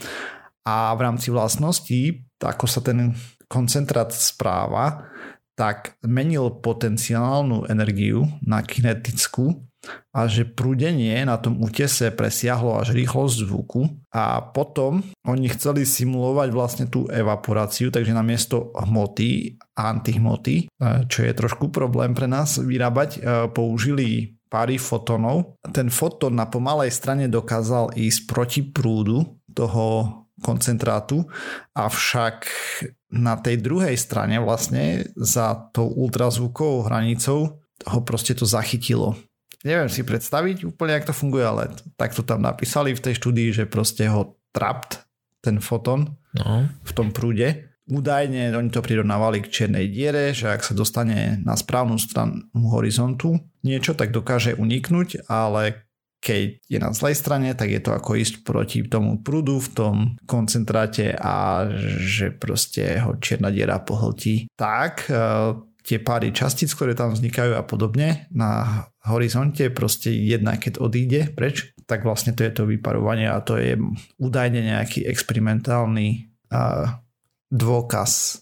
a v rámci vlastností, ako sa ten koncentrát správa, tak menil potenciálnu energiu na kinetickú a že prúdenie na tom útese presiahlo až rýchlosť zvuku a potom oni chceli simulovať vlastne tú evaporáciu, takže namiesto hmoty a antihmoty, čo je trošku problém pre nás vyrábať, e, použili páry fotonov. Ten foton na pomalej strane dokázal ísť proti prúdu toho koncentrátu, avšak na tej druhej strane vlastne za tou ultrazvukovou hranicou ho proste to zachytilo neviem si predstaviť úplne, jak to funguje, ale tak to tam napísali v tej štúdii, že proste ho trapt ten foton no. v tom prúde. Údajne oni to prirovnávali k čiernej diere, že ak sa dostane na správnu stranu horizontu niečo, tak dokáže uniknúť, ale keď je na zlej strane, tak je to ako ísť proti tomu prúdu v tom koncentráte a že proste ho čierna diera pohltí. Tak eh, tie páry častíc, ktoré tam vznikajú a podobne na horizonte, proste jedna keď odíde preč, tak vlastne to je to vyparovanie a to je údajne nejaký experimentálny uh, dôkaz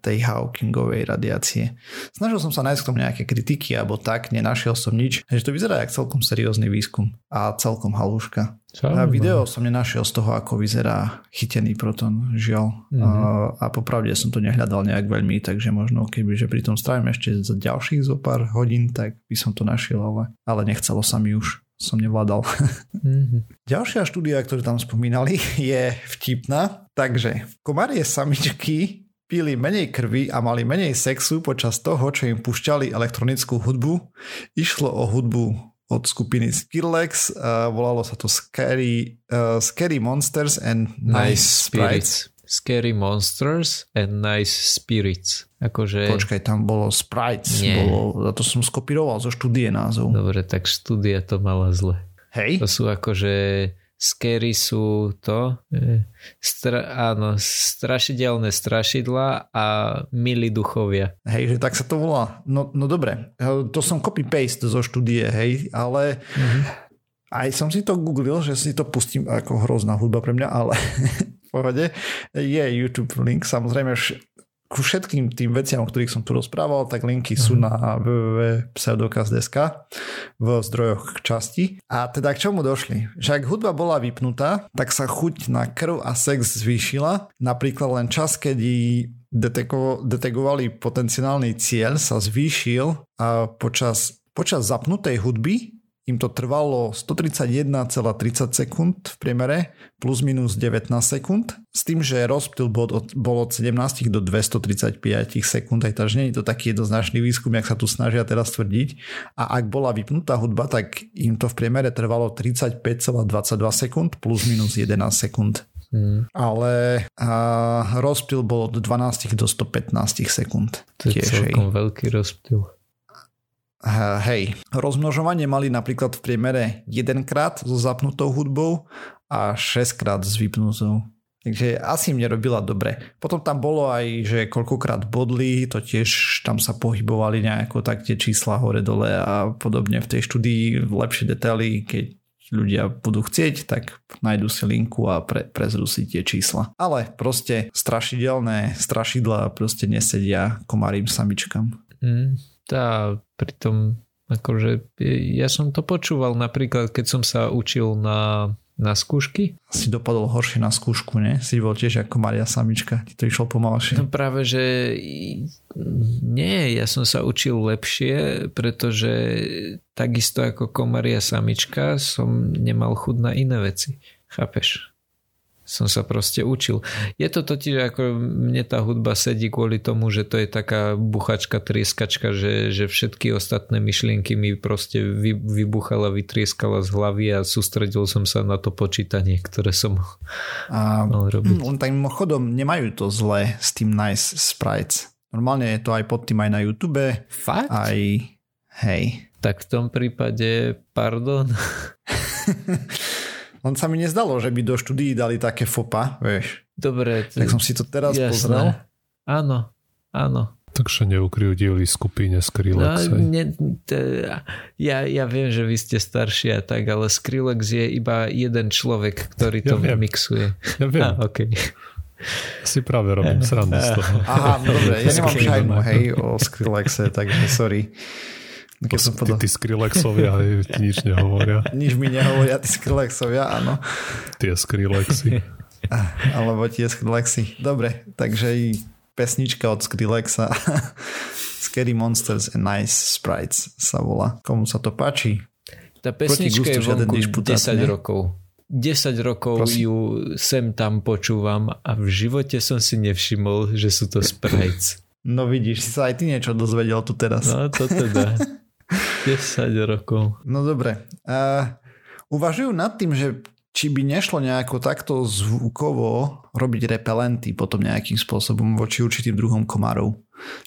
tej Hawkingovej radiácie. Snažil som sa nájsť k tomu nejaké kritiky alebo tak, nenašiel som nič. Takže to vyzerá ako celkom seriózny výskum a celkom halúška. A video som nenašiel z toho, ako vyzerá chytený proton, žiaľ. Mm-hmm. A, a popravde som to nehľadal nejak veľmi, takže možno keby, že pri tom strávim ešte za ďalších zo pár hodín, tak by som to našiel, ale, ale nechcelo sa mi už som nevládal. Mm-hmm. Ďalšia štúdia, ktorú tam spomínali, je vtipná. Takže komárie samičky pili menej krvi a mali menej sexu počas toho, čo im pušťali elektronickú hudbu. Išlo o hudbu od skupiny Skrillex, uh, volalo sa to Scary, uh, Scary Monsters and Nice Sprites. Scary Monsters and Nice Spirits. Akože... Počkaj, tam bolo Sprites. Nie. Bolo, to som skopíroval zo štúdie názov. Dobre, tak štúdia to mala zle. Hej. To sú akože Scary sú to, e, stra, áno, strašidelné strašidla a milí duchovia. Hej, že tak sa to volá. No, no dobre, e, to som copy-paste zo štúdie, hej, ale mm-hmm. aj som si to googlil, že si to pustím ako hrozná hudba pre mňa, ale v pohode je YouTube link, samozrejme ku všetkým tým veciam, o ktorých som tu rozprával, tak linky sú mhm. na www.pseudokaz.sk v zdrojoch k časti. A teda k čomu došli? Že ak hudba bola vypnutá, tak sa chuť na krv a sex zvýšila. Napríklad len čas, kedy detegovali potenciálny cieľ, sa zvýšil a počas, počas zapnutej hudby im to trvalo 131,30 sekúnd v priemere plus minus 19 sekúnd s tým, že rozptyl bol od, bol od 17 do 235 sekúnd, aj takže nie je to taký jednoznačný výskum, jak sa tu snažia teraz tvrdiť. A ak bola vypnutá hudba, tak im to v priemere trvalo 35,22 sekúnd plus minus 11 sekúnd. Hmm. Ale a, rozptyl bol od 12 do 115 sekúnd. To je Tiež, celkom hej. veľký rozptyl. Hej, rozmnožovanie mali napríklad v priemere jedenkrát so zapnutou hudbou a 6 krát s vypnutou. Takže asi im nerobila dobre. Potom tam bolo aj, že koľkokrát bodli, to tiež tam sa pohybovali nejako tak tie čísla hore dole a podobne v tej štúdii lepšie detaily, keď ľudia budú chcieť, tak nájdu si linku a pre, prezrú si tie čísla. Ale proste strašidelné strašidla proste nesedia komárým samičkam. Mm, tá pritom Akože ja som to počúval napríklad, keď som sa učil na, na skúšky. Si dopadol horšie na skúšku, ne? Si bol tiež ako Maria Samička, ti to išlo pomalšie. No práve, že nie, ja som sa učil lepšie, pretože takisto ako Maria Samička som nemal chud na iné veci. Chápeš? Som sa proste učil. Je to totiž ako mne tá hudba sedí kvôli tomu, že to je taká buchačka, trieskačka, že, že všetky ostatné myšlienky mi proste vy, vybuchala, vytrieskala z hlavy a sústredil som sa na to počítanie, ktoré som a, mal robiť. On tak mimochodom nemajú to zle s tým Nice Sprites. Normálne je to aj pod tým aj na YouTube. Fakt? Aj, hej. Tak v tom prípade, pardon. Len sa mi nezdalo, že by do štúdií dali také fopa, vieš. Dobre. Tak som si to teraz jasné. pozrel. Áno, áno. Takže neukryjúdili skupine Skrillex. No, ne, to, ja, ja viem, že vy ste starší a tak, ale Skrillex je iba jeden človek, ktorý to ja mixuje. Ja viem. Ah, okay. Si práve robím srandu z toho. Aha, no dobre, ja nemám šajnu, hej, o Skrillaxe, takže sorry. Keď som podal... Tí, tí Skrillexovia ti nič nehovoria. nič mi nehovoria, tí Skrillexovia, áno. Tie Skrillexy. Alebo tie Skrillexy. Dobre, takže i pesnička od Skrillexa Scary Monsters and Nice Sprites sa volá. Komu sa to páči? Tá pesnička je vonku 10 ne? rokov. 10 rokov Prosím. ju sem tam počúvam a v živote som si nevšimol, že sú to sprites. No vidíš, si sa aj ty niečo dozvedel tu teraz. No to teda. 10 rokov. No dobre. Uh, uvažujú nad tým, že či by nešlo nejako takto zvukovo robiť repelenty potom nejakým spôsobom voči určitým druhom komárov.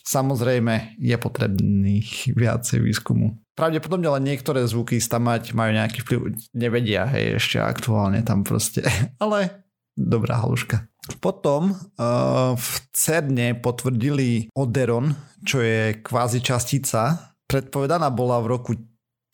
Samozrejme je potrebný viacej výskumu. Pravdepodobne len niektoré zvuky tam mať majú nejaký vplyv. Nevedia, hej, ešte aktuálne tam proste. Ale dobrá haluška. Potom uh, v CERNE potvrdili Oderon, čo je kvázi častica predpovedaná bola v roku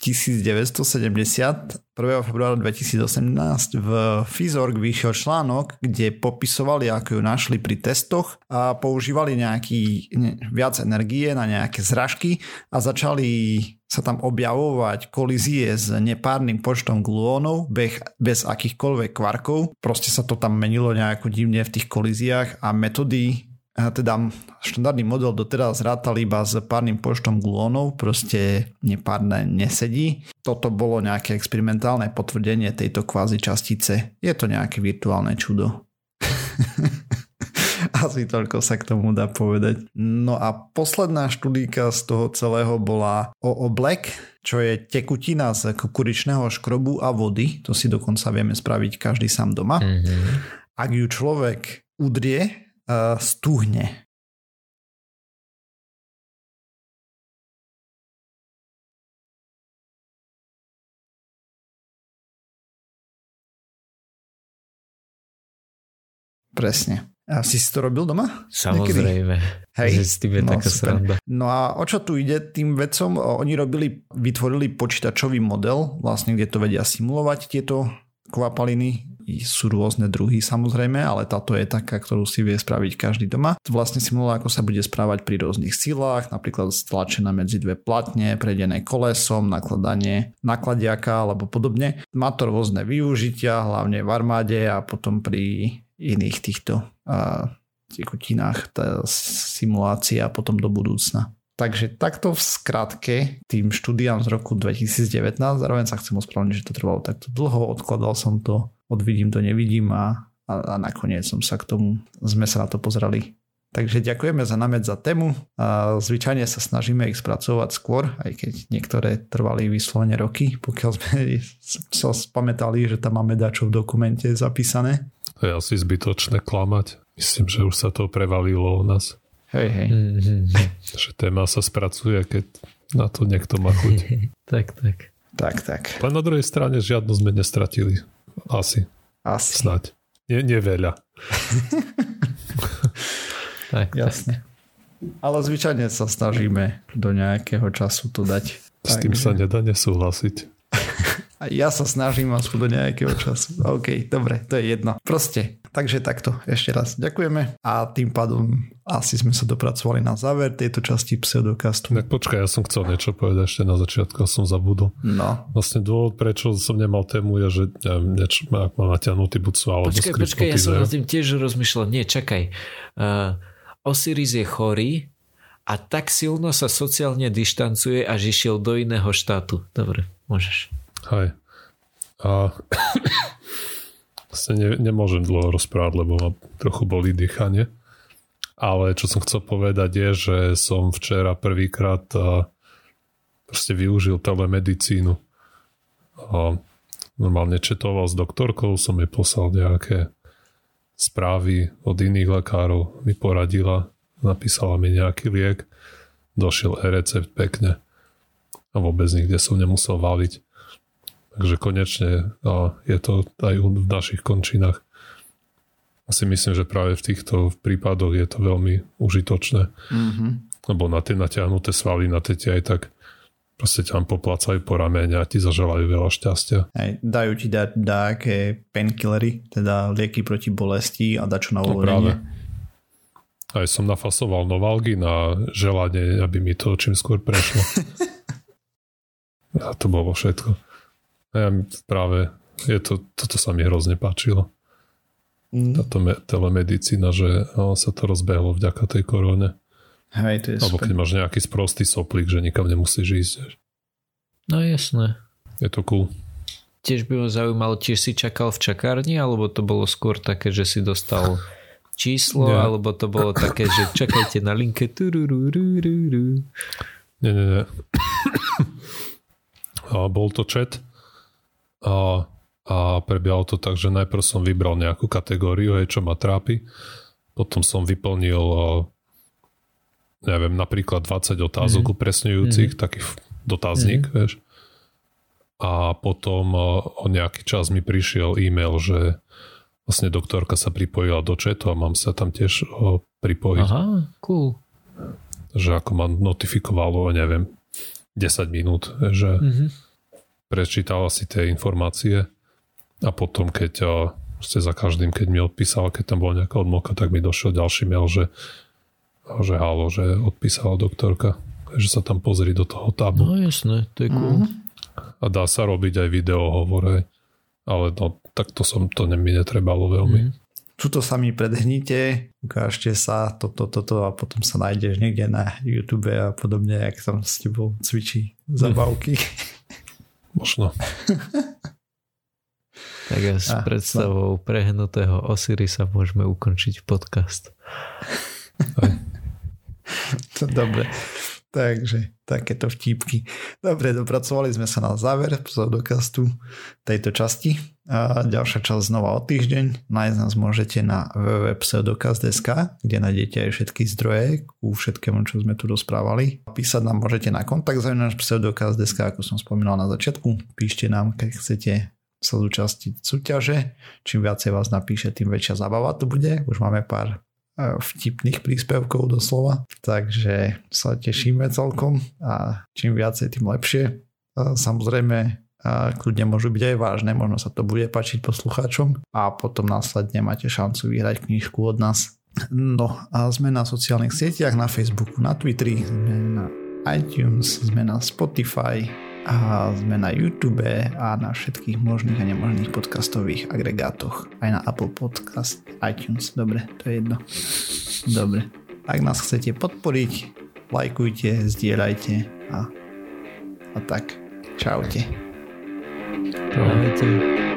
1970, 1. februára 2018 v Fizorg vyšiel článok, kde popisovali, ako ju našli pri testoch a používali nejaký, ne, viac energie na nejaké zražky a začali sa tam objavovať kolízie s nepárnym počtom gluónov bez, bez akýchkoľvek kvarkov. Proste sa to tam menilo nejako divne v tých kolíziách a metódy teda štandardný model doteraz rátal iba s párnym počtom gluónov, proste nepárne nesedí. Toto bolo nejaké experimentálne potvrdenie tejto kvázi častice. Je to nejaké virtuálne čudo. Asi toľko sa k tomu dá povedať. No a posledná štúdíka z toho celého bola o oblek, čo je tekutina z kukuričného škrobu a vody. To si dokonca vieme spraviť každý sám doma. Mm-hmm. Ak ju človek udrie stuhne. Presne. A si si to robil doma? Samozrejme. Hej. S tým je no, taká sranda. No a o čo tu ide tým vecom? Oni robili, vytvorili počítačový model, vlastne kde to vedia simulovať tieto kvapaliny sú rôzne druhy samozrejme, ale táto je taká, ktorú si vie spraviť každý doma. Vlastne simuluje, ako sa bude správať pri rôznych silách, napríklad stlačená medzi dve platne, prejdené kolesom, nakladanie nakladiaka alebo podobne. Má to rôzne využitia, hlavne v armáde a potom pri iných týchto uh, tekutinách, tá simulácia potom do budúcna. Takže takto v skratke tým štúdiám z roku 2019, zároveň sa chcem ospravedlniť, že to trvalo takto dlho, odkladal som to, odvidím to, nevidím a, a, a nakoniec som sa k tomu, sme sa na to pozreli. Takže ďakujeme za námet za tému a zvyčajne sa snažíme ich spracovať skôr, aj keď niektoré trvali vyslovene roky, pokiaľ sme sa spamätali, že tam máme dačo v dokumente zapísané. To je asi zbytočné klamať. Myslím, že už sa to prevalilo u nás. Hej, hej. Mm-hmm. Že téma sa spracuje, keď na to niekto má chuť. tak, tak. Tak, tak. Ale na druhej strane žiadnu sme nestratili. Asi. Asi. Snaď. Nie, nie veľa. tak, Jasne. Ale zvyčajne sa snažíme do nejakého času to dať. S tým sa nedá nesúhlasiť. A ja sa snažím aspoň do nejakého času. OK, dobre, to je jedno. Proste, Takže takto, ešte raz ďakujeme a tým pádom asi sme sa dopracovali na záver tejto časti pseudokastu. Tak počkaj, ja som chcel niečo povedať ešte na začiatku, som zabudol. No. Vlastne dôvod, prečo som nemal tému, je, že neviem, niečo, ak mám natiahnutý bucu alebo Počkaj, počkaj, ja som nad tým tiež rozmýšľal. Nie, čakaj. Uh, Osiris je chorý a tak silno sa sociálne dištancuje, až išiel do iného štátu. Dobre, môžeš. Hej. A vlastne ne, nemôžem dlho rozprávať, lebo ma trochu boli dýchanie. Ale čo som chcel povedať je, že som včera prvýkrát proste využil telemedicínu. Normálne četoval s doktorkou, som jej poslal nejaké správy od iných lekárov, mi poradila, napísala mi nejaký liek, došiel e-recept pekne a vôbec nikde som nemusel valiť. Takže konečne je to aj v našich končinách. Asi myslím, že práve v týchto prípadoch je to veľmi užitočné. Mm-hmm. Lebo na tie natiahnuté svaly, na tie aj tak proste ťa poplacajú po ramene a ti zaželajú veľa šťastia. Hej, dajú ti dať nejaké painkillery, teda lieky proti bolesti a dačo na uvoľnenie. No Aj som nafasoval novalgy na želanie, aby mi to čím skôr prešlo. a to bolo všetko. Ja práve je to, toto sa mi hrozne páčilo. Mm. Táto me, telemedicína, že no, sa to rozbehlo vďaka tej korone. Hej, to je Alebo keď máš nejaký sprostý soplík, že nikam nemusíš ísť. No jasné. Je to cool. Tiež by ma zaujímalo, tiež si čakal v čakárni, alebo to bolo skôr také, že si dostal číslo, Nie. alebo to bolo také, že čakajte na linke. Nie, nie, nie. A bol to chat, a, a prebiehalo to tak, že najprv som vybral nejakú kategóriu, hej, čo ma trápi, potom som vyplnil neviem, napríklad 20 otázok mm-hmm. upresňujúcich, mm-hmm. taký dotazník, mm-hmm. vieš. A potom o nejaký čas mi prišiel e-mail, že vlastne doktorka sa pripojila do chatu a mám sa tam tiež pripojiť. Aha, cool. Že ako ma notifikovalo, neviem, 10 minút, že mm-hmm prečítala si tie informácie a potom keď ste za každým, keď mi odpísal, keď tam bola nejaká odmoka, tak mi došiel ďalší mail, že, že halo, že odpísala doktorka, že sa tam pozri do toho tabu. No jasné, to je cool. Mm-hmm. A dá sa robiť aj video hovore, ale no, takto som, to ne, mi netrebalo veľmi. Mm-hmm. Tuto sa mi predhnite, ukážte sa toto, toto a potom sa nájdeš niekde na YouTube a podobne, jak tam s tebou cvičí zabavky. Mm. Možno. tak ja s a, predstavou no. prehnutého Osirisa môžeme ukončiť podcast. Dobre. Takže takéto vtípky. Dobre, dopracovali sme sa na záver pseudokastu tejto časti. A ďalšia časť znova o týždeň. Nájsť nás môžete na www.pseudokast.sk, kde nájdete aj všetky zdroje ku všetkému, čo sme tu rozprávali. Písať nám môžete na kontakt za náš pseudokast.sk, ako som spomínal na začiatku. Píšte nám, keď chcete sa zúčastiť súťaže. Čím viacej vás napíše, tým väčšia zábava to bude. Už máme pár vtipných príspevkov doslova, takže sa tešíme celkom a čím viacej, tým lepšie. Samozrejme, kľudne môžu byť aj vážne, možno sa to bude páčiť poslucháčom a potom následne máte šancu vyhrať knižku od nás. No a sme na sociálnych sieťach, na Facebooku, na Twitteri, sme na iTunes, sme na Spotify, a sme na YouTube a na všetkých možných a nemožných podcastových agregátoch. Aj na Apple Podcast, iTunes. Dobre, to je jedno. Dobre. Ak nás chcete podporiť, lajkujte, zdieľajte a, a tak. Čaute. Čaute.